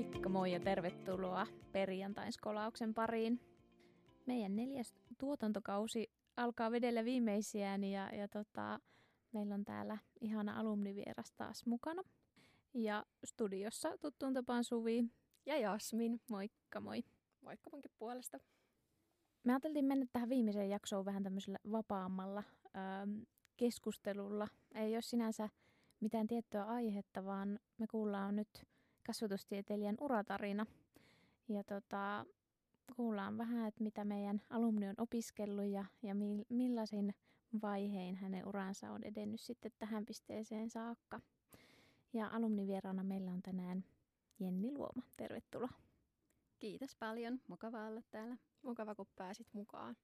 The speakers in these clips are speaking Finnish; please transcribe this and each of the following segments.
Moikka moi ja tervetuloa perjantain skolauksen pariin. Meidän neljäs tuotantokausi alkaa vedellä viimeisiään ja, ja tota, meillä on täällä ihana alumnivieras taas mukana. Ja studiossa tuttuun tapaan Suvi. Ja Jasmin. Moikka moi. Moikka munkin puolesta. Me ajateltiin mennä tähän viimeiseen jaksoon vähän tämmöisellä vapaammalla ähm, keskustelulla. Ei ole sinänsä mitään tiettyä aihetta, vaan me kuullaan nyt kasvatustieteilijän uratarina. Ja tota, kuullaan vähän, että mitä meidän alumni on opiskellut ja, ja mi, millaisin vaihein hänen uransa on edennyt sitten tähän pisteeseen saakka. Ja alumnivieraana meillä on tänään Jenni Luoma. Tervetuloa. Kiitos paljon. Mukava olla täällä. Mukava, kun pääsit mukaan.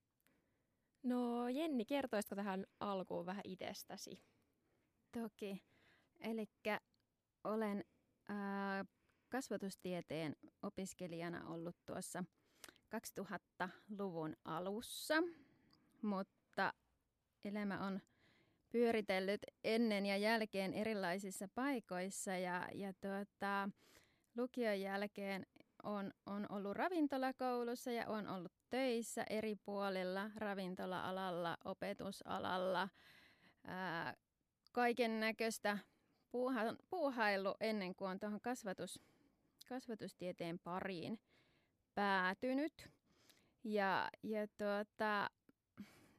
No Jenni, kertoisitko tähän alkuun vähän itsestäsi? Toki. Eli olen kasvatustieteen opiskelijana ollut tuossa 2000-luvun alussa, mutta elämä on pyöritellyt ennen ja jälkeen erilaisissa paikoissa ja, ja tuota, lukion jälkeen on, on ollut ravintolakoulussa ja on ollut töissä eri puolilla, ravintola-alalla, opetusalalla, kaiken näköistä puuha, puuhailu ennen kuin on tuohon kasvatus, kasvatustieteen pariin päätynyt. Ja, ja tuota,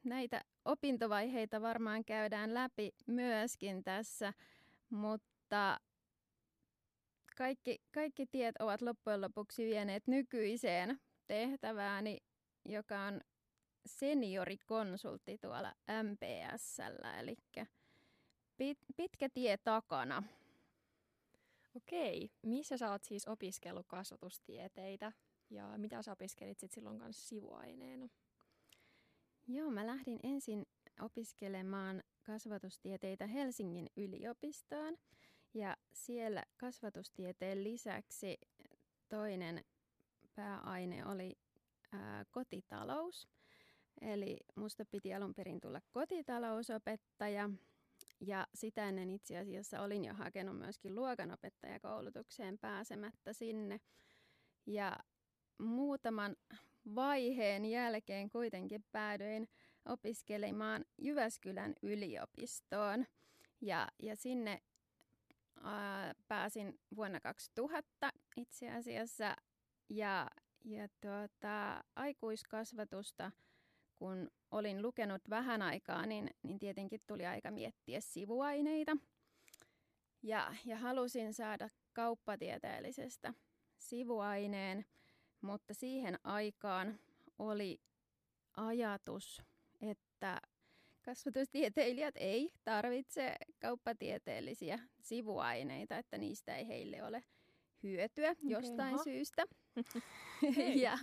näitä opintovaiheita varmaan käydään läpi myöskin tässä, mutta kaikki, kaikki tiet ovat loppujen lopuksi vieneet nykyiseen tehtävääni, joka on seniorikonsultti tuolla MPSllä, eli pit, pitkä tie takana. Okei, missä sä oot siis opiskellut kasvatustieteitä ja mitä sä opiskelit sit silloin kanssa sivuaineena? Joo, mä lähdin ensin opiskelemaan kasvatustieteitä Helsingin yliopistoon ja siellä kasvatustieteen lisäksi toinen pääaine oli ää, kotitalous. Eli musta piti alun perin tulla kotitalousopettaja ja sitä ennen itse asiassa olin jo hakenut myöskin luokanopettajakoulutukseen pääsemättä sinne. Ja muutaman vaiheen jälkeen kuitenkin päädyin opiskelemaan Jyväskylän yliopistoon. Ja, ja sinne ää, pääsin vuonna 2000 itse asiassa. Ja, ja tuota, aikuiskasvatusta, kun olin lukenut vähän aikaa, niin, niin tietenkin tuli aika miettiä sivuaineita. Ja, ja halusin saada kauppatieteellisestä sivuaineen, mutta siihen aikaan oli ajatus, että kasvatustieteilijät ei tarvitse kauppatieteellisiä sivuaineita, että niistä ei heille ole hyötyä okay, jostain aha. syystä. ja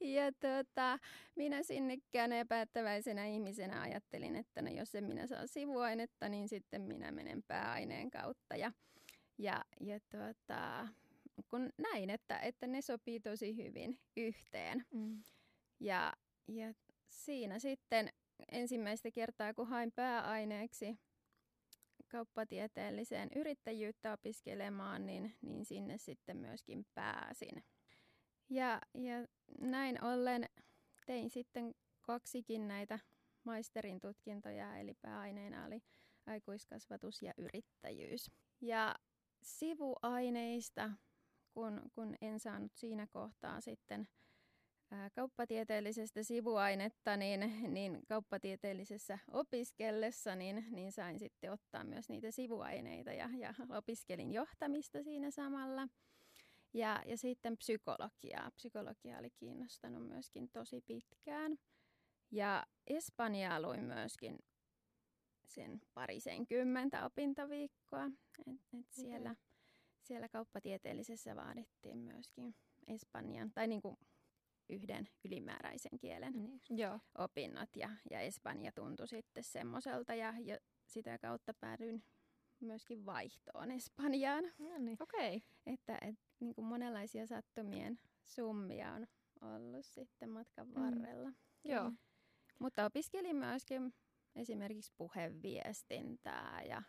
ja tota, minä sinnekkään epättäväisenä ihmisenä ajattelin, että no jos en minä saa sivuainetta, niin sitten minä menen pääaineen kautta. Ja, ja, ja tota, kun näin, että, että ne sopii tosi hyvin yhteen. Mm. Ja, ja siinä sitten ensimmäistä kertaa, kun hain pääaineeksi kauppatieteelliseen yrittäjyyttä opiskelemaan, niin, niin sinne sitten myöskin pääsin. Ja, ja näin ollen tein sitten kaksikin näitä maisterin tutkintoja, eli pääaineena oli aikuiskasvatus ja yrittäjyys. Ja sivuaineista, kun, kun en saanut siinä kohtaa sitten kauppatieteellisestä sivuainetta, niin, niin kauppatieteellisessä opiskellessa niin, niin sain sitten ottaa myös niitä sivuaineita ja, ja opiskelin johtamista siinä samalla. Ja, ja sitten psykologiaa. Psykologia oli kiinnostanut myöskin tosi pitkään. Ja Espanjaa luin myöskin sen parisenkymmentä opintoviikkoa. Et, et siellä, okay. siellä kauppatieteellisessä vaadittiin myöskin Espanjan, tai niin kuin yhden ylimääräisen kielen niin, joo. opinnot. Ja, ja Espanja tuntui sitten semmoiselta ja, ja sitä kautta päädyin myöskin vaihtoon Espanjaan. No niin. Okei. Okay. Että, et, niin kuin monenlaisia sattumien summia on ollut sitten matkan mm. varrella. Mm. Joo. Mutta opiskelin myöskin esimerkiksi puheviestintää ja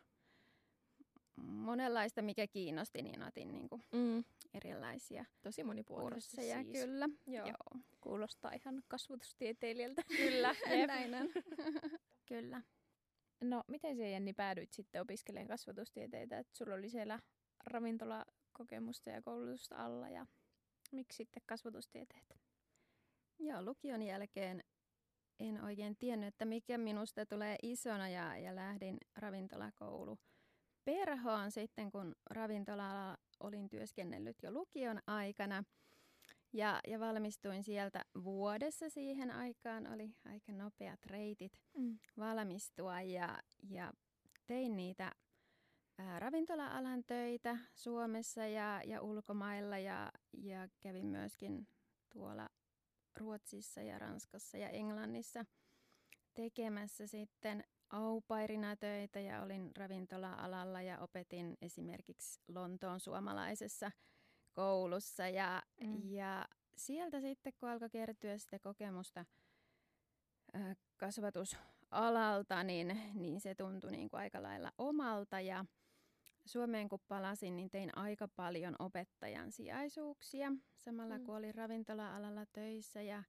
monenlaista, mikä kiinnosti, niin otin niin kuin Mm. erilaisia Tosi monipuolisesti kursseja. siis. Kyllä. Joo. Joo. Kuulostaa ihan kasvatustieteilijältä. Kyllä. Näin on. Kyllä. No, miten se Jenni päädyit sitten opiskelemaan kasvatustieteitä? Että sulla oli siellä ravintolakokemusta ja koulutusta alla ja miksi sitten kasvatustieteet? Joo, lukion jälkeen en oikein tiennyt, että mikä minusta tulee isona ja, ja lähdin ravintolakoulu perhoon sitten, kun ravintola olin työskennellyt jo lukion aikana. Ja, ja valmistuin sieltä vuodessa siihen aikaan, oli aika nopeat reitit Mm. valmistua ja, ja tein niitä ää, ravintola-alan töitä Suomessa ja, ja ulkomailla ja, ja kävin myöskin tuolla Ruotsissa ja Ranskassa ja Englannissa tekemässä sitten aupairina töitä ja olin ravintola-alalla ja opetin esimerkiksi Lontoon suomalaisessa koulussa ja, Mm. ja sieltä sitten kun alkoi kertyä sitä kokemusta kasvatusalalta, niin, niin se tuntui niin kuin aika lailla omalta ja Suomeen kun palasin, niin tein aika paljon opettajan sijaisuuksia samalla Mm. kun olin ravintola-alalla töissä ja,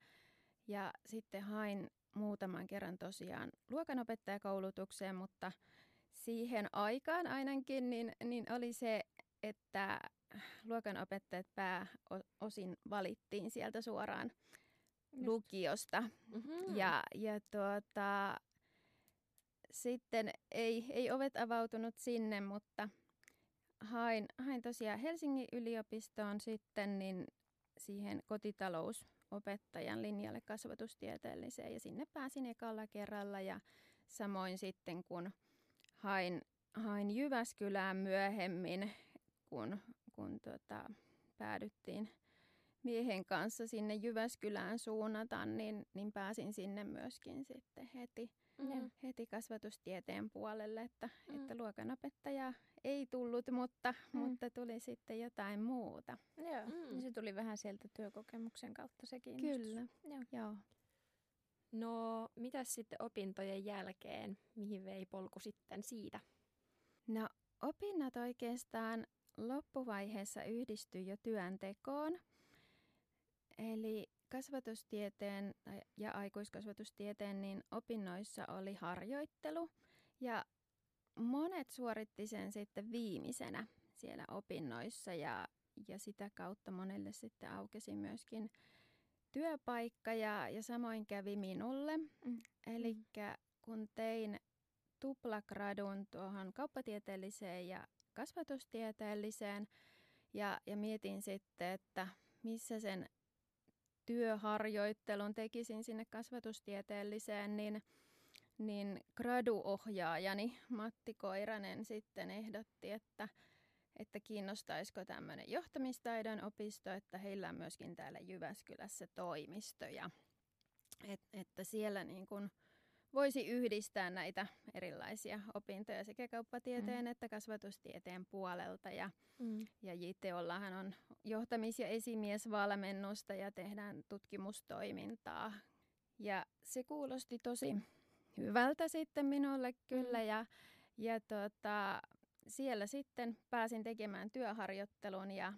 ja sitten hain muutaman kerran tosiaan luokanopettajakoulutukseen, mutta siihen aikaan ainakin niin, niin oli se, että luokanopettajat pääosin valittiin sieltä suoraan Just. lukiosta. Mm-hmm. Ja, ja tuota, sitten ei, ei ovet avautunut sinne, mutta hain, hain tosiaan Helsingin yliopistoon sitten niin siihen kotitalousopettajan linjalle kasvatustieteelliseen ja sinne pääsin ekalla kerralla ja samoin sitten kun hain, hain Jyväskylään myöhemmin, kun, kun tota, päädyttiin miehen kanssa sinne Jyväskylään suunnata, niin, niin pääsin sinne myöskin sitten heti, Mm. heti kasvatustieteen puolelle, että, Mm. että luokanopettaja ei tullut, mutta, Mm. mutta tuli sitten jotain muuta. Joo, Mm. se tuli vähän sieltä työkokemuksen kautta se kiinnostus. Kyllä, Joo. joo. No, mitäs sitten opintojen jälkeen? Mihin vei polku sitten siitä? No opinnot oikeastaan loppuvaiheessa yhdistyi jo työntekoon. Eli kasvatustieteen ja aikuiskasvatustieteen niin opinnoissa oli harjoittelu ja monet suoritti sen sitten viimeisenä siellä opinnoissa ja, ja sitä kautta monelle sitten aukesi myöskin työpaikka ja, ja samoin kävi minulle. Mm. Eli kun tein tuplagradun tuohon kauppatieteelliseen ja kasvatustieteelliseen ja, ja mietin sitten, että missä sen työharjoittelun tekisin sinne kasvatustieteelliseen, niin, niin graduohjaajani Matti Koiranen sitten ehdotti, että, että kiinnostaisiko tämmöinen johtamistaidon opisto, että heillä on myöskin täällä Jyväskylässä toimistoja. Et, että siellä niin kun voisi yhdistää näitä erilaisia opintoja sekä kauppatieteen mm. että kasvatustieteen puolelta. Ja, Mm. ja JTOllahan on johtamis- ja esimiesvalmennusta ja tehdään tutkimustoimintaa. Ja se kuulosti tosi hyvältä sitten minulle kyllä. Mm. Ja, ja tota, siellä sitten pääsin tekemään työharjoittelun ja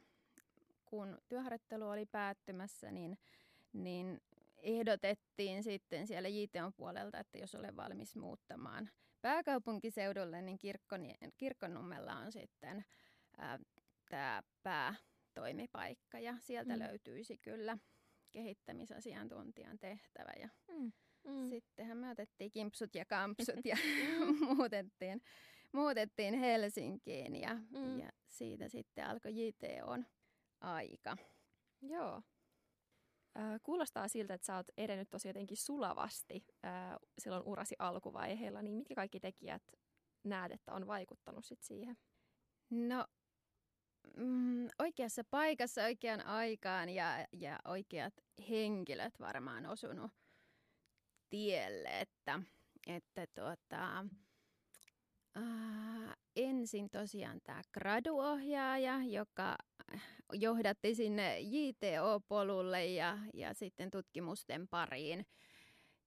kun työharjoittelu oli päättymässä, niin, niin ehdotettiin sitten siellä JTOn puolelta, että jos olen valmis muuttamaan pääkaupunkiseudulle, niin Kirkkonien, Kirkkonummella on sitten tämä päätoimipaikka ja sieltä mm. löytyisi kyllä kehittämisasiantuntijan tehtävä. Ja Mm. Mm. Sittenhän me otettiin kimpsut ja kampsut ja muutettiin, muutettiin Helsinkiin ja, Mm. ja siitä sitten alkoi JTOn aika. Joo. Kuulostaa siltä, että sä oot edennyt tosi jotenkin sulavasti silloin urasi alkuvaiheella, niin mitkä kaikki tekijät näet, että on vaikuttanut sit siihen? No mm, oikeassa paikassa oikeaan aikaan ja, ja oikeat henkilöt varmaan osunut tielle, että, että tuota, ää, ensin tosiaan tämä graduohjaaja, joka johdatti sinne JTO-polulle ja, ja sitten tutkimusten pariin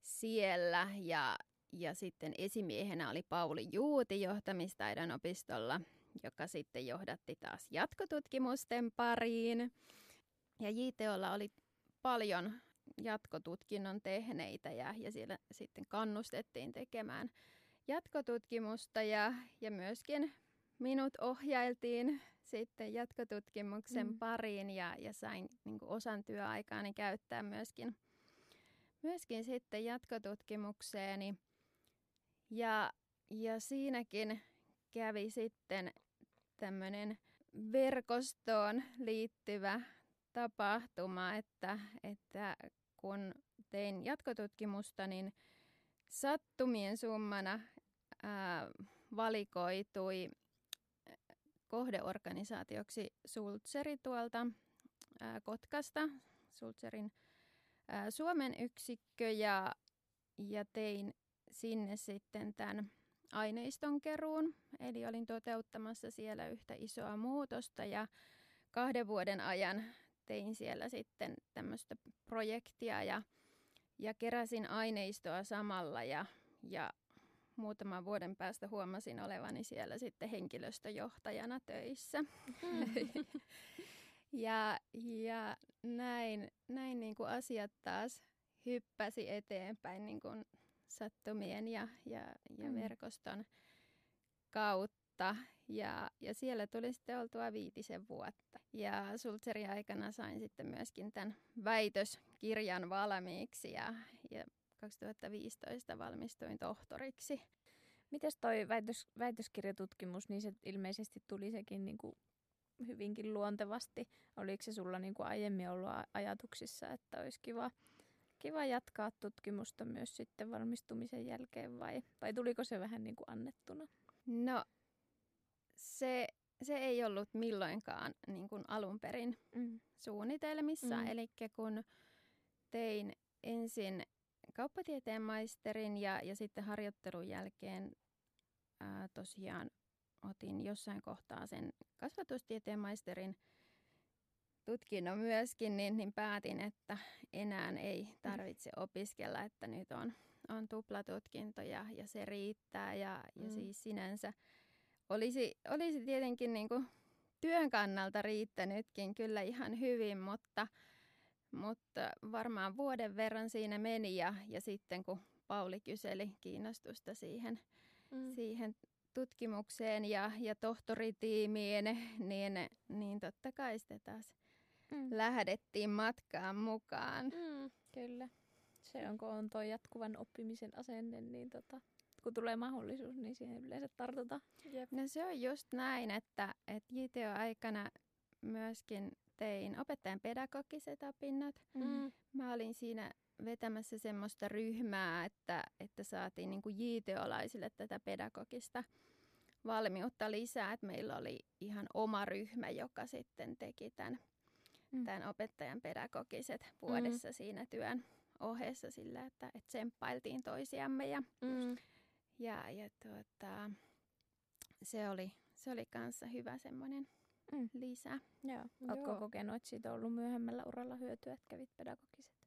siellä ja, ja sitten esimiehenä oli Pauli Juuti johtamistaidon opistolla joka sitten johdatti taas jatkotutkimusten pariin. Ja JTOlla oli paljon jatkotutkinnon tehneitä ja, ja siellä sitten kannustettiin tekemään jatkotutkimusta ja, ja myöskin minut ohjailtiin sitten jatkotutkimuksen mm. pariin ja, ja sain niin kuin osan työaikaani käyttää myöskin, myöskin sitten jatkotutkimukseen Ja, ja siinäkin kävi sitten tämmöinen verkostoon liittyvä tapahtuma, että, että kun tein jatkotutkimusta, niin sattumien summana valikoitui kohdeorganisaatioksi Sultseri tuolta Kotkasta, Sultserin Suomen yksikkö ja, ja tein sinne sitten tämän aineiston keruun. Eli olin toteuttamassa siellä yhtä isoa muutosta ja kahden vuoden ajan tein siellä sitten tämmöistä projektia ja, ja keräsin aineistoa samalla ja, ja muutaman vuoden päästä huomasin olevani siellä sitten henkilöstöjohtajana töissä. Mm. ja, ja näin, näin niin kuin asiat taas hyppäsi eteenpäin niin kuin sattumien ja, ja, ja mm. verkoston kautta. Ja, ja siellä tuli sitten oltua viitisen vuotta. Ja Sultserin aikana sain sitten myöskin tämän väitöskirjan valmiiksi ja, ja 2015 valmistuin tohtoriksi. Mites toi väitös, väitöskirjatutkimus, niin se ilmeisesti tuli sekin niin kuin hyvinkin luontevasti. Oliko se sulla niin kuin aiemmin ollut ajatuksissa, että olisi kiva, kiva jatkaa tutkimusta myös sitten valmistumisen jälkeen vai, vai tuliko se vähän niin kuin annettuna? No se, se ei ollut milloinkaan niin kuin alun perin mm. suunnitelmissa. Mm. Eli kun tein ensin kauppatieteen maisterin ja, ja sitten harjoittelun jälkeen ää, tosiaan otin jossain kohtaa sen kasvatustieteen maisterin tutkinnon myöskin, niin, niin päätin, että enää ei tarvitse opiskella, että nyt on, on tuplatutkinto ja, ja se riittää. Ja, ja mm. siis sinänsä olisi, olisi tietenkin niin kuin työn kannalta riittänytkin kyllä ihan hyvin, mutta, mutta varmaan vuoden verran siinä meni ja, ja sitten kun Pauli kyseli kiinnostusta siihen, mm. siihen tutkimukseen ja, ja tohtoritiimiin, niin, niin totta kai sitä taas mm. lähdettiin matkaan mukaan. Mm, kyllä. Se on, kun on tuo jatkuvan oppimisen asenne, niin tota, kun tulee mahdollisuus, niin siihen yleensä tartutaan. Jep. No se on just näin, että, että JTO-aikana myöskin tein opettajan pedagogiset opinnot. Mm. Mä olin siinä vetämässä semmoista ryhmää, että, että saatiin niin kuin JTO-laisille tätä pedagogista valmiutta lisää. Että meillä oli ihan oma ryhmä, joka sitten teki tämän, mm. tämän opettajan pedagogiset vuodessa mm. siinä työn ohessa sillä, että, että tsemppailtiin toisiamme. Ja, mm. ja, ja tuota, se oli, se oli kanssa hyvä semmoinen mm. lisä. Joo. Oletko Joo. kokenut, että siitä on ollut myöhemmällä uralla hyötyä, että kävit pedagogiset?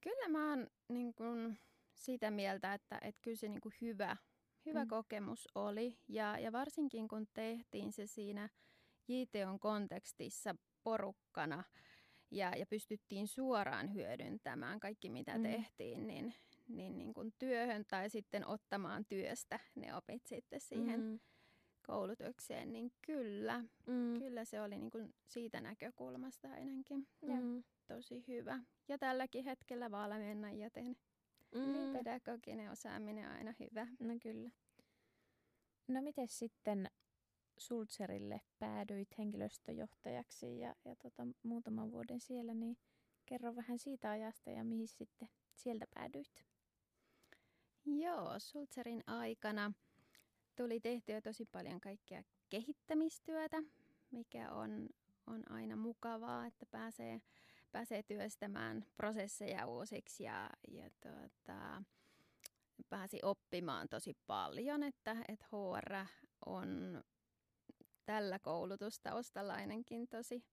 Kyllä mä oon niin kun, sitä mieltä, että, että kyllä se niin kun hyvä, hyvä mm. kokemus oli. Ja, ja varsinkin kun tehtiin se siinä JTOn kontekstissa porukkana ja, ja pystyttiin suoraan hyödyntämään kaikki, mitä mm. tehtiin, niin, niin, niin kun työhön tai sitten ottamaan työstä ne opit sitten siihen mm. Koulutukseen, niin kyllä, mm. kyllä se oli niin kun siitä näkökulmasta ainakin. Mm tosi hyvä. Ja tälläkin hetkellä valmennan, joten mm. pedagoginen osaaminen on aina hyvä. No kyllä. No miten sitten Sultserille päädyit henkilöstöjohtajaksi ja, ja tota, muutaman vuoden siellä, niin kerro vähän siitä ajasta ja mihin sitten sieltä päädyit. Joo, Sultserin aikana tuli tehtyä tosi paljon kaikkea kehittämistyötä, mikä on, on aina mukavaa, että pääsee pääsee työstämään prosesseja uusiksi ja, ja tuota, pääsi oppimaan tosi paljon, että, että HR on tällä koulutustaustalla ainakin tosi,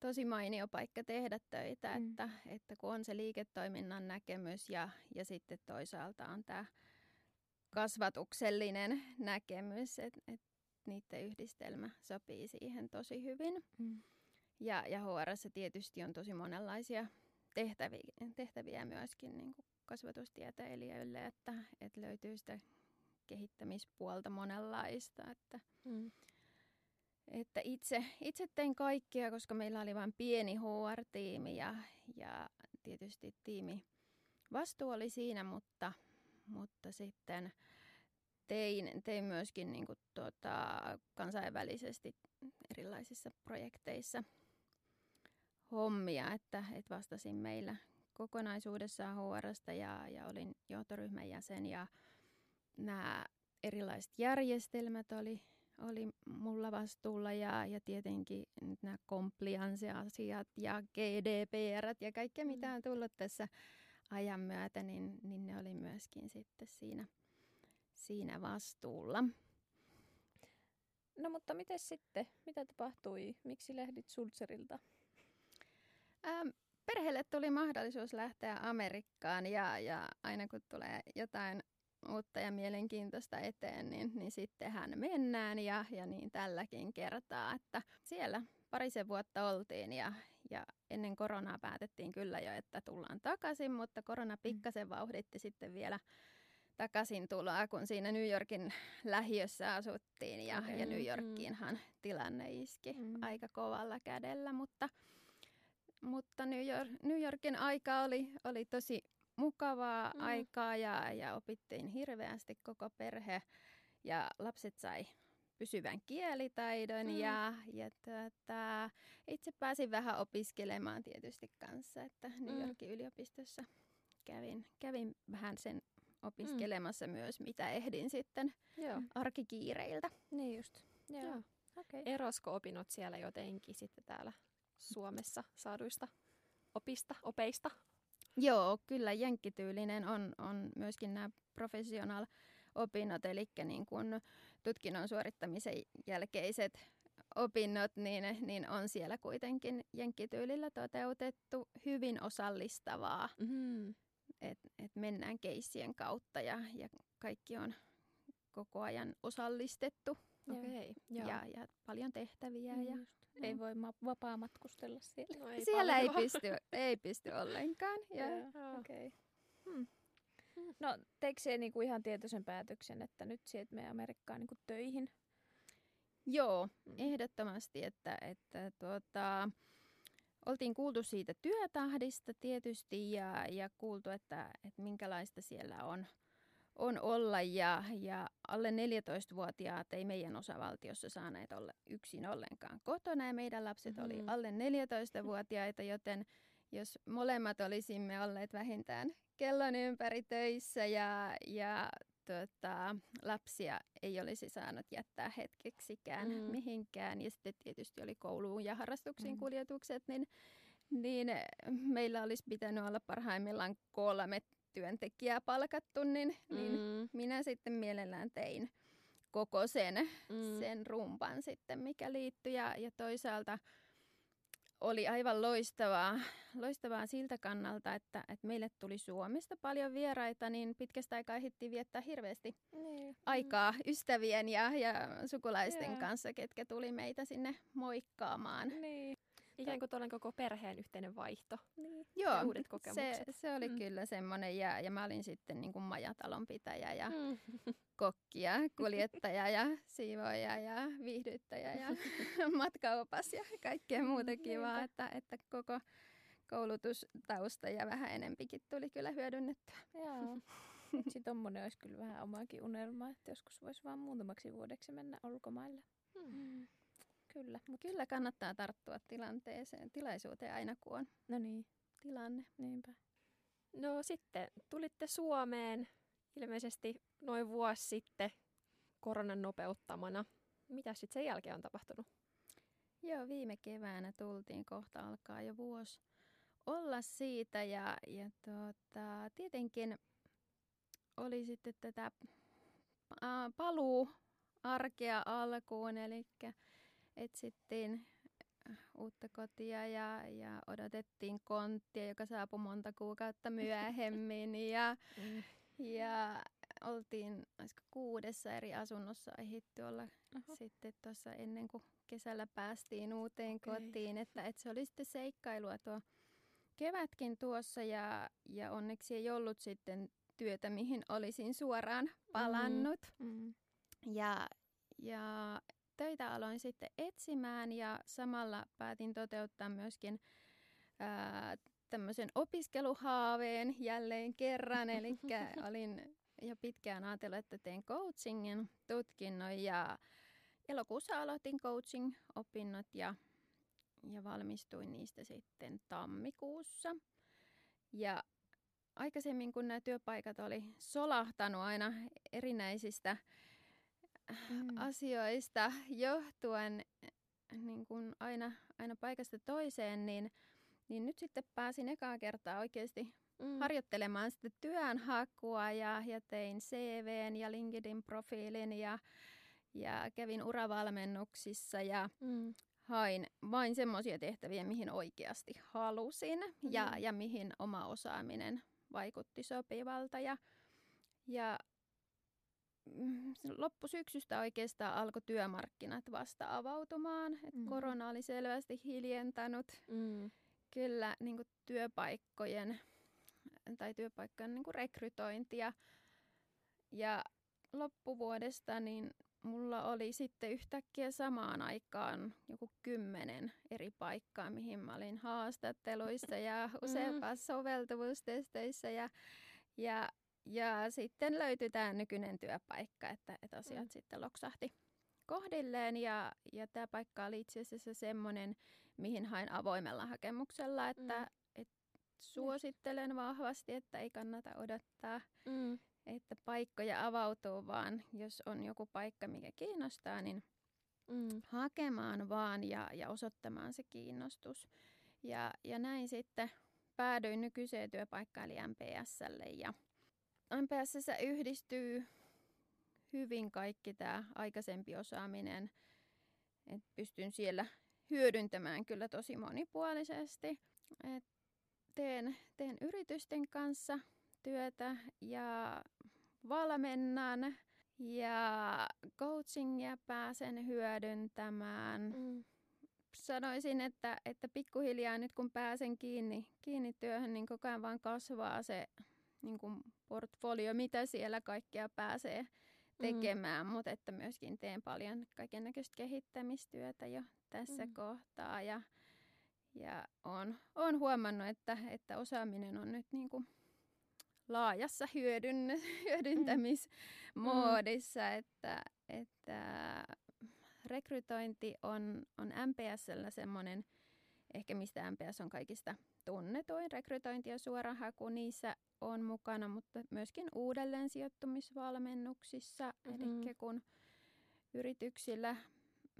tosi mainio paikka tehdä töitä, mm. että, että kun on se liiketoiminnan näkemys ja, ja sitten toisaalta on tämä kasvatuksellinen näkemys, että et niiden yhdistelmä sopii siihen tosi hyvin. Mm. Ja, ja HRS tietysti on tosi monenlaisia tehtäviä, tehtäviä myöskin niin kuin kasvatustieteilijöille, että, että löytyy sitä kehittämispuolta monenlaista. Että, Mm. että itse, itse tein kaikkea, koska meillä oli vain pieni HR-tiimi ja, ja tietysti tiimi vastuu oli siinä, mutta, mutta sitten tein, tein myöskin niin kuin tuota, kansainvälisesti erilaisissa projekteissa hommia, että, että vastasin meillä kokonaisuudessaan HRsta ja, ja olin johtoryhmän jäsen ja nämä erilaiset järjestelmät oli, oli mulla vastuulla ja, ja tietenkin nyt nämä compliance-asiat ja GDPR ja kaikkea Mm. mitä on tullut tässä ajan myötä, niin, niin ne oli myöskin sitten siinä, siinä vastuulla. No mutta miten sitten? Mitä tapahtui? Miksi lähdit Sulzerilta? Ähm, perheelle tuli mahdollisuus lähteä Amerikkaan ja, ja aina kun tulee jotain uutta ja mielenkiintoista eteen, niin, niin sittenhän mennään ja, ja niin tälläkin kertaa, että siellä parisen vuotta oltiin ja, ja ennen koronaa päätettiin kyllä jo, että tullaan takaisin, mutta korona pikkasen vauhditti sitten vielä takaisin tuloa, kun siinä New Yorkin lähiössä asuttiin ja, Okei. ja New Mm, Yorkiinhan tilanne iski Mm. aika kovalla kädellä, mutta, mutta New, York, New Yorkin aika oli, oli tosi mukavaa Mm. mm. aikaa ja, ja opittiin hirveästi koko perhe ja lapset sai pysyvän kielitaidon Mm. ja, ja tuota, itse pääsin vähän opiskelemaan tietysti kanssa, että New Mm. Yorkin yliopistossa kävin, kävin vähän sen opiskelemassa myös, mitä ehdin sitten Joo. arkikiireiltä. Niin just. Joo. Joo. Okei. Erosko opinnot siellä jotenkin sitten täällä Suomessa saaduista opista, opeista? Joo, kyllä jenkkityylinen on, on myöskin nämä professional opinnot, eli niin kun tutkinnon suorittamisen jälkeiset opinnot, niin, niin on siellä kuitenkin jenkkityylillä toteutettu hyvin osallistavaa, Mm. että et mennään keissien kautta ja, ja kaikki on koko ajan osallistettu. Okei, joo. ja, ja paljon tehtäviä. Niin Ja, just. Ei voi ma- vapaa matkustella siellä. No ei siellä ei pysty, ei pysty ollenkaan. Ja, Joo. Okei. Okay. Hmm. No, teikö se niinku ihan tietoisen päätöksen, että nyt sieltä me Amerikkaan niinku töihin? Joo, Mm. ehdottomasti, että, että tuota, oltiin kuultu siitä työtahdista tietysti ja, ja kuultu, että, että minkälaista siellä on, on olla ja, ja alle 14-vuotiaat ei meidän osavaltiossa saaneet olla yksin ollenkaan kotona ja meidän lapset mm-hmm. oli Mhm. alle 14-vuotiaita, joten jos molemmat olisimme olleet vähintään kellon ympäri töissä ja, ja tota, lapsia ei olisi saanut jättää hetkeksikään Mm. mihinkään. Ja sitten tietysti oli kouluun ja harrastuksiin Mm. kuljetukset, niin, niin meillä olisi pitänyt olla parhaimmillaan kolme työntekijää palkattu, niin, mm. niin Mm. minä sitten mielellään tein koko sen, Mm. sen rumpan sitten, mikä liittyi. Ja, ja toisaalta oli aivan loistavaa, loistavaa siltä kannalta, että, että meille tuli Suomesta paljon vieraita, niin pitkästä aikaa ehdittiin viettää hirveästi Niin. aikaa ystävien ja, ja sukulaisten Joo. kanssa, ketkä tuli meitä sinne moikkaamaan. Niin. Ikään kuin tuollainen koko perheen yhteinen vaihto. niin. Joo, uudet se, kokemukset. se oli Mm. mm. kyllä semmoinen ja, ja mä olin sitten niin kuin majatalonpitäjä ja Mm. kokki ja kuljettaja ja siivoja ja viihdyttäjä ja matkaopas ja kaikkea muuta kivaa, Niinpä. että, että koko koulutustausta ja vähän enempikin tuli kyllä hyödynnettyä. Joo. Sitten tommonen olisi kyllä vähän omaakin unelma, että joskus voisi vaan muutamaksi vuodeksi mennä ulkomaille. Mm. Kyllä. Mut, Kyllä kannattaa tarttua tilanteeseen, tilaisuuteen aina kun on no niin, tilanne. niinpä. No sitten tulitte Suomeen ilmeisesti noin vuosi sitten koronan nopeuttamana. Mitä sitten sen jälkeen on tapahtunut? Joo, viime keväänä tultiin, kohta alkaa jo vuosi olla siitä ja, ja tuota, tietenkin oli sitten tätä paluu arkea alkuun, eli etsittiin uutta kotia ja, ja odotettiin konttia, joka saapui monta kuukautta myöhemmin ja, Mm. ja oltiin olisiko kuudessa eri asunnossa ehditty olla Oho. sitten tuossa ennen kuin kesällä päästiin uuteen Okei. kotiin. Että, että se oli sitten seikkailua tuo kevätkin tuossa ja, ja onneksi ei ollut sitten työtä, mihin olisin suoraan palannut. Mm. Ja, ja töitä aloin sitten etsimään ja samalla päätin toteuttaa myöskin ää, tämmöisen opiskeluhaaveen jälleen kerran. Eli olin jo pitkään ajatellut, että teen coachingin tutkinnon ja elokuussa aloitin coaching-opinnot ja, ja valmistuin niistä sitten tammikuussa. Ja aikaisemmin, kun nämä työpaikat oli solahtanut aina erinäisistä Mm. asioista johtuen niin kuin aina, aina paikasta toiseen, niin, niin nyt sitten pääsin ekaa kertaa oikeasti Mm. harjoittelemaan sitä työnhakua ja, ja tein CVn ja LinkedIn-profiilin ja, ja kävin uravalmennuksissa ja Mm. hain vain semmoisia tehtäviä, mihin oikeasti halusin ja, Mm. ja mihin oma osaaminen vaikutti sopivalta. Ja, ja loppusyksystä oikeastaan alkoi työmarkkinat vasta avautumaan. Et Mm. Korona oli selvästi hiljentänyt Mm. kyllä niin kuin työpaikkojen tai työpaikkojen niin kuin rekrytointia. Ja loppuvuodesta niin mulla oli sitten yhtäkkiä samaan aikaan joku kymmenen eri paikkaa, mihin mä olin haastatteluissa ja useampassa soveltuvuustesteissä ja, ja, ja sitten löytyi tämä nykyinen työpaikka, että, että asiat Mm. sitten loksahti kohdilleen ja, ja tämä paikka oli itse asiassa semmoinen, mihin hain avoimella hakemuksella, että Mm. et suosittelen vahvasti, että ei kannata odottaa, Mm. että paikkoja avautuu, vaan jos on joku paikka, mikä kiinnostaa, niin Mm. hakemaan vaan ja, ja osoittamaan se kiinnostus. Ja, ja näin sitten päädyin nykyiseen työpaikkaan eli MPSlle ja MPSssä yhdistyy hyvin kaikki tämä aikaisempi osaaminen, että pystyn siellä hyödyntämään kyllä tosi monipuolisesti. Et teen, teen yritysten kanssa työtä ja valmennan ja coachingia pääsen hyödyntämään. Mm. Sanoisin, että, että pikkuhiljaa nyt kun pääsen kiinni, kiinni työhön, niin koko ajan vaan kasvaa se niin kuin portfolio, mitä siellä kaikkea pääsee tekemään, mm. mutta että myöskin teen paljon kaiken näköistä kehittämistyötä jo tässä Mm. mm. kohtaa ja, ja on, on huomannut, että, että osaaminen on nyt niin kuin laajassa hyödyn, hyödyntämismoodissa, mm. että, että rekrytointi on, on MPSllä semmoinen, ehkä mistä MPS on kaikista tunnetuin, rekrytointi ja suorahaku, niissä on mukana, mutta myöskin uudelleen sijoittumisvalmennuksissa, Mhm. eli kun yrityksillä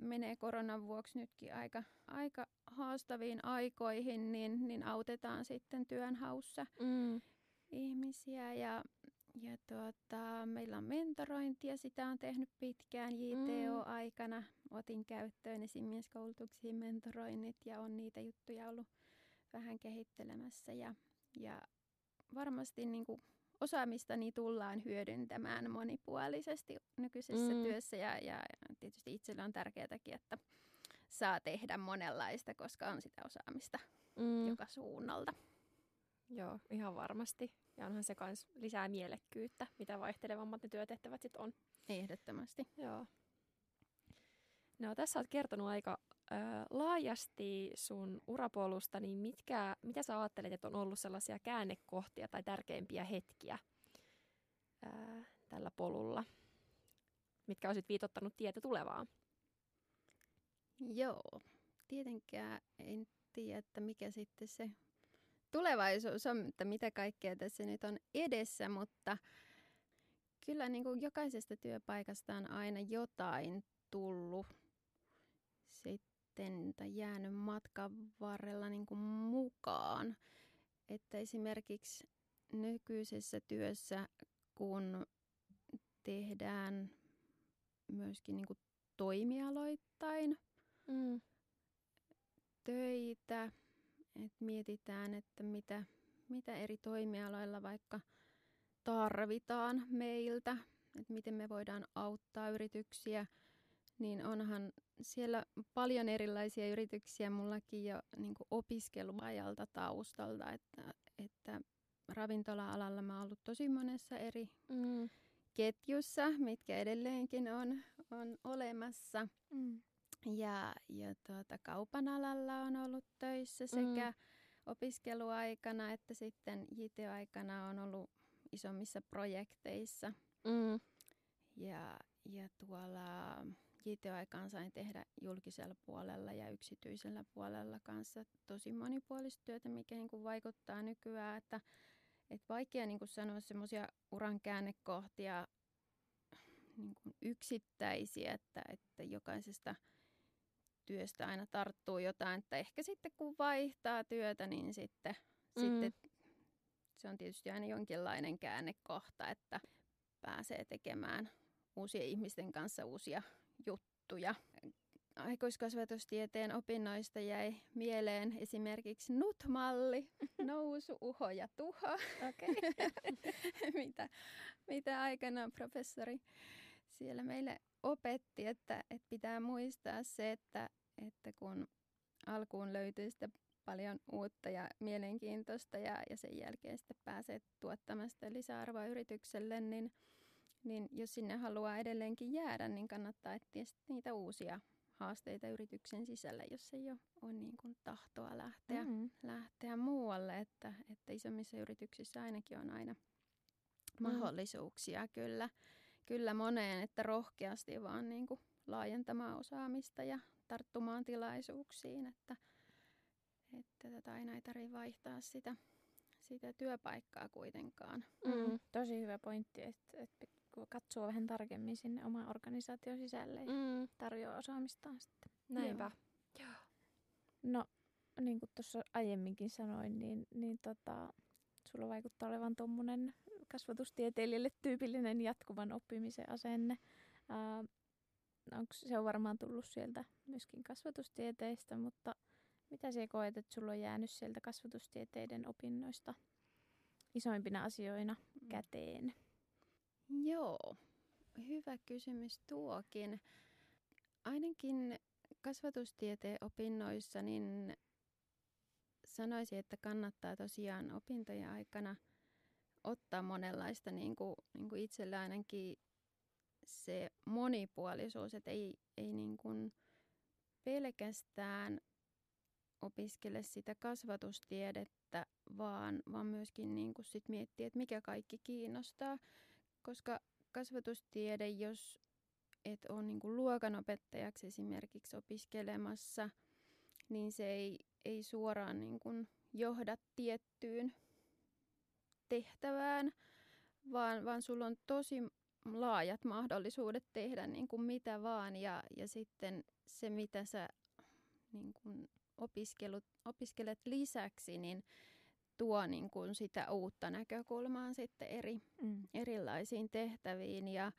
menee koronan vuoksi nytkin aika, aika haastaviin aikoihin, niin, niin autetaan sitten työnhaussa Mm. ihmisiä ja, ja tuota, meillä on mentorointia, sitä on tehnyt pitkään JTO-aikana. Otin käyttöön esimieskoulutuksiin mentoroinnit ja on niitä juttuja ollut vähän kehittelemässä ja, ja varmasti niin kuin osaamistani tullaan hyödyntämään monipuolisesti nykyisessä Mm. työssä ja, ja tietysti itselle on tärkeääkin, että saa tehdä monenlaista, koska on sitä osaamista Mm. joka suunnalta. Joo, ihan varmasti. Ja onhan se kans lisää mielekkyyttä, mitä vaihtelevammat ne työtehtävät sitten on. Ehdottomasti. Joo. No tässä olet kertonut aika ö, laajasti sun urapolusta, niin mitkä, mitä sä ajattelet, että on ollut sellaisia käännekohtia tai tärkeimpiä hetkiä ö, tällä polulla, mitkä olisit viitottanut tietä tulevaan? Joo, tietenkään en tiedä, että mikä sitten se tulevaisuus on, että mitä kaikkea tässä nyt on edessä, mutta kyllä niin kuin jokaisesta työpaikasta on aina jotain tullut sitten tai jäänyt matkan varrella niin kuin mukaan. Että esimerkiksi nykyisessä työssä, kun tehdään myöskin niin kuin toimialoittain Mm. töitä, että mietitään, että mitä, mitä eri toimialoilla vaikka tarvitaan meiltä, että miten me voidaan auttaa yrityksiä, niin onhan siellä paljon erilaisia yrityksiä mullakin jo niin opiskeluajalta taustalta, että, että ravintola-alalla mä oon ollut tosi monessa eri mm. ketjussa, mitkä edelleenkin on, on olemassa. Mm. Ja, ja tuota, kaupan alalla on ollut töissä sekä mm. opiskeluaikana että sitten JT-aikana on ollut isommissa projekteissa. Mm. Ja, ja tuolla JT-aikaan sain tehdä julkisella puolella ja yksityisellä puolella kanssa tosi monipuolista työtä, mikä niin kuin vaikuttaa nykyään, että et vaikea niin kuin sanoa semmoisia uran käännekohtia niin kuin yksittäisiä, että, että jokaisesta työstä aina tarttuu jotain, että ehkä sitten kun vaihtaa työtä, niin sitten, mm. sitten se on tietysti aina jonkinlainen käännekohta, että pääsee tekemään uusien ihmisten kanssa uusia juttuja. Aikuiskasvatustieteen opinnoista jäi mieleen esimerkiksi NUT-malli, nousu, uho ja tuho, okay. mitä, mitä aikanaan professori siellä meille opetti, että, että pitää muistaa se, että, että kun alkuun löytyy sitä paljon uutta ja mielenkiintoista ja, ja sen jälkeen sitten pääsee tuottamaan sitä lisäarvoa yritykselle, niin, niin jos sinne haluaa edelleenkin jäädä, niin kannattaa etsiä niitä uusia haasteita yrityksen sisällä, jos ei ole, ole niin kuin tahtoa lähteä, mm-hmm. lähteä muualle. Että, että isommissa yrityksissä ainakin on aina mm. mahdollisuuksia kyllä, kyllä moneen, että rohkeasti vaan niin kuin laajentamaan osaamista ja tarttumaan tilaisuuksiin, että, että tätä aina ei tarvitse vaihtaa sitä, sitä työpaikkaa kuitenkaan. Mm. Mm. Tosi hyvä pointti, että, että katsoo vähän tarkemmin sinne oman organisaation sisälle ja mm. tarjoaa osaamistaan sitten. Näinpä. Joo. No, niin kuin tuossa aiemminkin sanoin, niin, niin tota, sulla vaikuttaa olevan tuommoinen kasvatustieteilijälle tyypillinen jatkuvan oppimisen asenne. Ää, onko se on varmaan tullut sieltä myöskin kasvatustieteistä, mutta mitä sä koet, että sulla on jäänyt sieltä kasvatustieteiden opinnoista isoimpina asioina mm. käteen? Joo, hyvä kysymys tuokin. Ainakin kasvatustieteen opinnoissa niin sanoisin, että kannattaa tosiaan opintojen aikana ottaa monenlaista niin kuin, niin kuin itselle ainakin se monipuolisuus, että ei, ei niin kuin pelkästään opiskele sitä kasvatustiedettä, vaan, vaan myöskin niin kuin sit miettiä, että mikä kaikki kiinnostaa. Koska kasvatustiede, jos et ole niin kuin luokanopettajaksi esimerkiksi opiskelemassa, niin se ei, ei suoraan niin kuin johda tiettyyn tehtävään, vaan, vaan sulla on tosi laajat mahdollisuudet tehdä niin kuin mitä vaan. Ja, ja sitten se, mitä sä niin kuin opiskelut, opiskelet lisäksi, niin tuo niin kuin sitä uutta näkökulmaa sitten eri, mm. erilaisiin tehtäviin. Ja,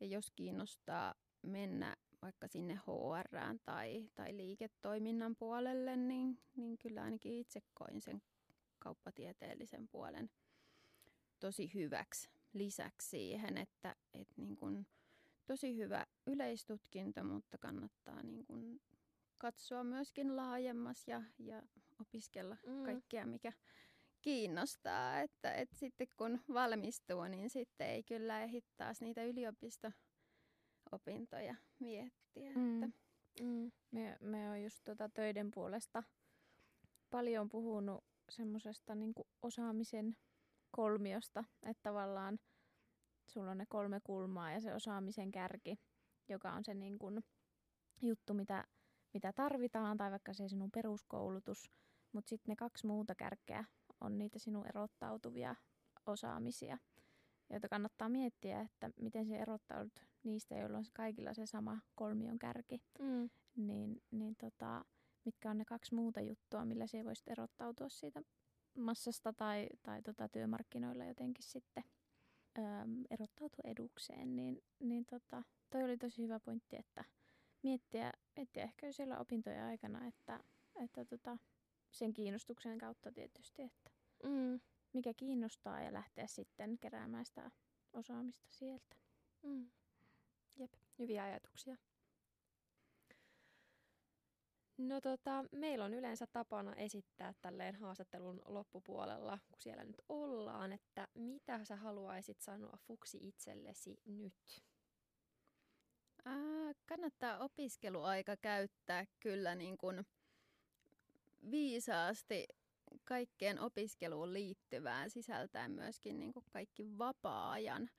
ja jos kiinnostaa mennä vaikka sinne HR tai, tai liiketoiminnan puolelle, niin, niin kyllä ainakin itse koin sen kauppatieteellisen puolen tosi hyväksi lisäksi siihen, että, että niin kuin tosi hyvä yleistutkinto, mutta kannattaa niin kuin katsoa myöskin laajemmas ja, ja opiskella mm. kaikkea, mikä, kiinnostaa, että, että sitten kun valmistuu, niin sitten ei kyllä ehdi taas niitä yliopisto-opintoja miettiä. Mm. Että. Mm. Me, me on just tota töiden puolesta paljon puhunut semmoisesta niin osaamisen kolmiosta, että tavallaan sulla on ne kolme kulmaa ja se osaamisen kärki, joka on se niin kuin juttu, mitä, mitä tarvitaan, tai vaikka se sinun peruskoulutus, mutta sitten ne kaksi muuta kärkeä on niitä sinun erottautuvia osaamisia, joita kannattaa miettiä, että miten se erottaudut niistä, joilla on kaikilla se sama kolmion kärki. Mm. Niin, niin tota, mitkä on ne kaksi muuta juttua, millä se voisit erottautua siitä massasta tai, tai tota työmarkkinoilla jotenkin sitten öm, erottautua edukseen, niin, niin tota, toi oli tosi hyvä pointti, että miettiä, miettiä ehkä jo siellä opintojen aikana, että, että tota, sen kiinnostuksen kautta tietysti, että Mm. mikä kiinnostaa ja lähteä sitten keräämään sitä osaamista sieltä. Mm. Jep, hyviä ajatuksia. No tota, meillä on yleensä tapana esittää tälleen haastattelun loppupuolella, kun siellä nyt ollaan, että mitä sä haluaisit sanoa Fuksi itsellesi nyt? Ää, kannattaa opiskeluaika käyttää kyllä niin kuin viisaasti kaikkeen opiskeluun liittyvään sisältäen myöskin niin kuin kaikki vapaa-ajan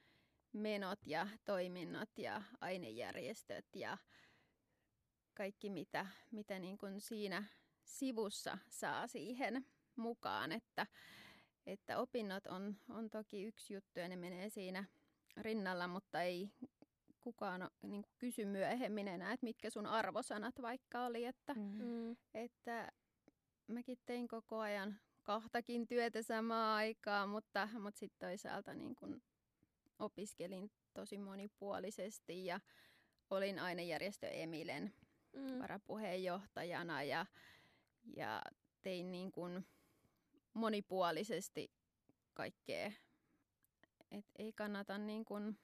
menot ja toiminnot ja ainejärjestöt ja kaikki, mitä, mitä niin kuin siinä sivussa saa siihen mukaan. Että, että opinnot on, on toki yksi juttu ja ne menee siinä rinnalla, mutta ei kukaan niin kuin kysy myöhemmin enää, että mitkä sun arvosanat vaikka oli. Että, mm. mm. että mäkin tein koko ajan kahtakin työtä samaan aikaan, mutta, mutta sitten toisaalta niin kun opiskelin tosi monipuolisesti ja olin ainejärjestö Emilen mm. varapuheenjohtajana ja, ja tein niin kun monipuolisesti kaikkea. Et ei kannata niin kun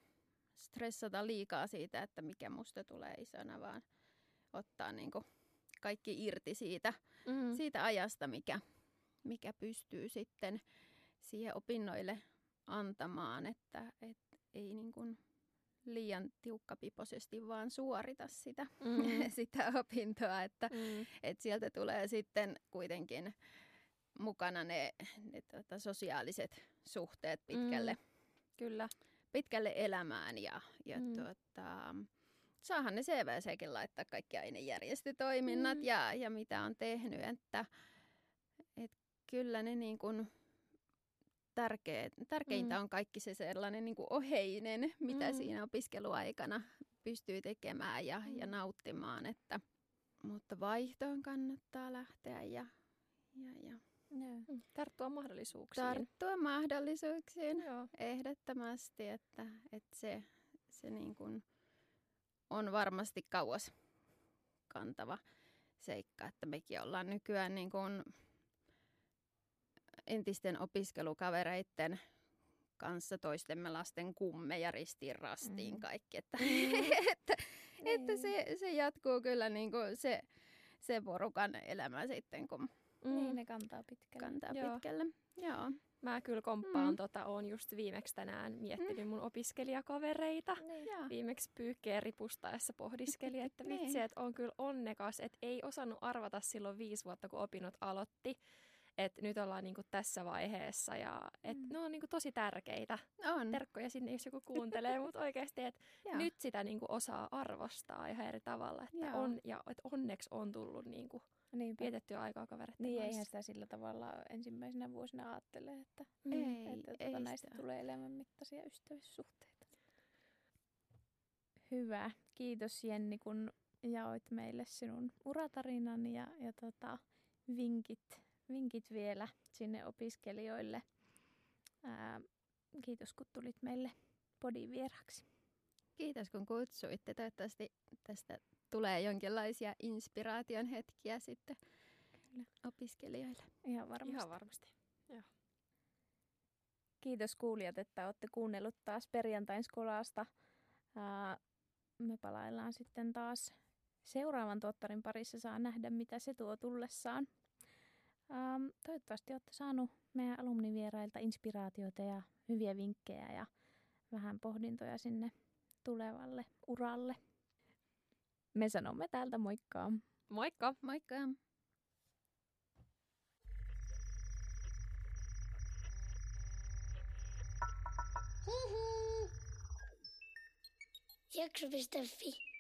stressata liikaa siitä, että mikä musta tulee isona, vaan ottaa niin kun kaikki irti siitä, mm. siitä ajasta, mikä, mikä pystyy sitten siihen opinnoille antamaan, että et ei niin kuin liian tiukkapipoisesti vaan suorita sitä, mm. sitä opintoa, että mm. et sieltä tulee sitten kuitenkin mukana ne, ne tota, sosiaaliset suhteet pitkälle, mm. Kyllä. pitkälle elämään ja, ja mm. tuota, saahan ne CVCkin laittaa kaikki ainejärjestötoiminnat mm. ja, ja mitä on tehnyt, että et kyllä ne niin kuin tärkeä, tärkeintä mm. on kaikki se sellainen niin kuin oheinen, mitä mm. siinä opiskeluaikana pystyy tekemään ja, mm. ja nauttimaan, että, mutta vaihtoon kannattaa lähteä ja, ja, ja Mm. Tarttua mahdollisuuksiin. Tarttua mahdollisuuksiin, Joo. ehdottomasti, että, että se, se niin kuin, on varmasti kauas kantava seikka, että mekin ollaan nykyään niin kuin entisten opiskelukavereiden kanssa toistemme lasten kummeja ristiin rastiin mm. kaikki. Että, mm. että, että se, niin. se jatkuu kyllä niin kuin se, se porukan elämä sitten, kun mm. niin, ne kantaa pitkälle. Kantaa Joo. pitkälle. Joo. Mä kyllä komppaan, mm. tota, oon just viimeksi tänään miettinyt mm. mun opiskelijakavereita. Niin. Viimeksi pyykkeen ripustaessa pohdiskelin, että vitsi, niin. että on kyllä onnekas, että ei osannut arvata silloin viisi vuotta, kun opinnot aloitti. Että nyt ollaan niinku tässä vaiheessa ja et mm. ne on niinku tosi tärkeitä. On. Terkkoja sinne, jos joku kuuntelee, mutta oikeasti, että nyt sitä niinku osaa arvostaa ihan eri tavalla. Että on, ja et onneksi on tullut niinku Niinpä. vietettyä aikaa kavereiden Niin, kanssa. eihän sitä sillä tavalla ensimmäisenä vuosina ajattele, että, ei, että ei tuota, näistä sitä. tulee elämänmittaisia ystävyyssuhteita. Hyvä. Kiitos Jenni, kun jaoit meille sinun uratarinan ja, ja tota, vinkit, vinkit vielä sinne opiskelijoille. Ää, kiitos, kun tulit meille podin vieraksi. Kiitos, kun kutsuitte. Toivottavasti tästä tulee jonkinlaisia inspiraation hetkiä sitten Kyllä. opiskelijoille. Ihan varmasti. Ihan varmasti. Joo. Kiitos kuulijat, että olette kuunnellut taas perjantain skolaasta. me palaillaan sitten taas seuraavan tuottarin parissa. Saa nähdä, mitä se tuo tullessaan. Toivottavasti olette saanut meidän alumnivierailta inspiraatioita ja hyviä vinkkejä ja vähän pohdintoja sinne tulevalle uralle. Me sanomme täältä moikka. Moikka. Moikka. Hihi. Jakso.fi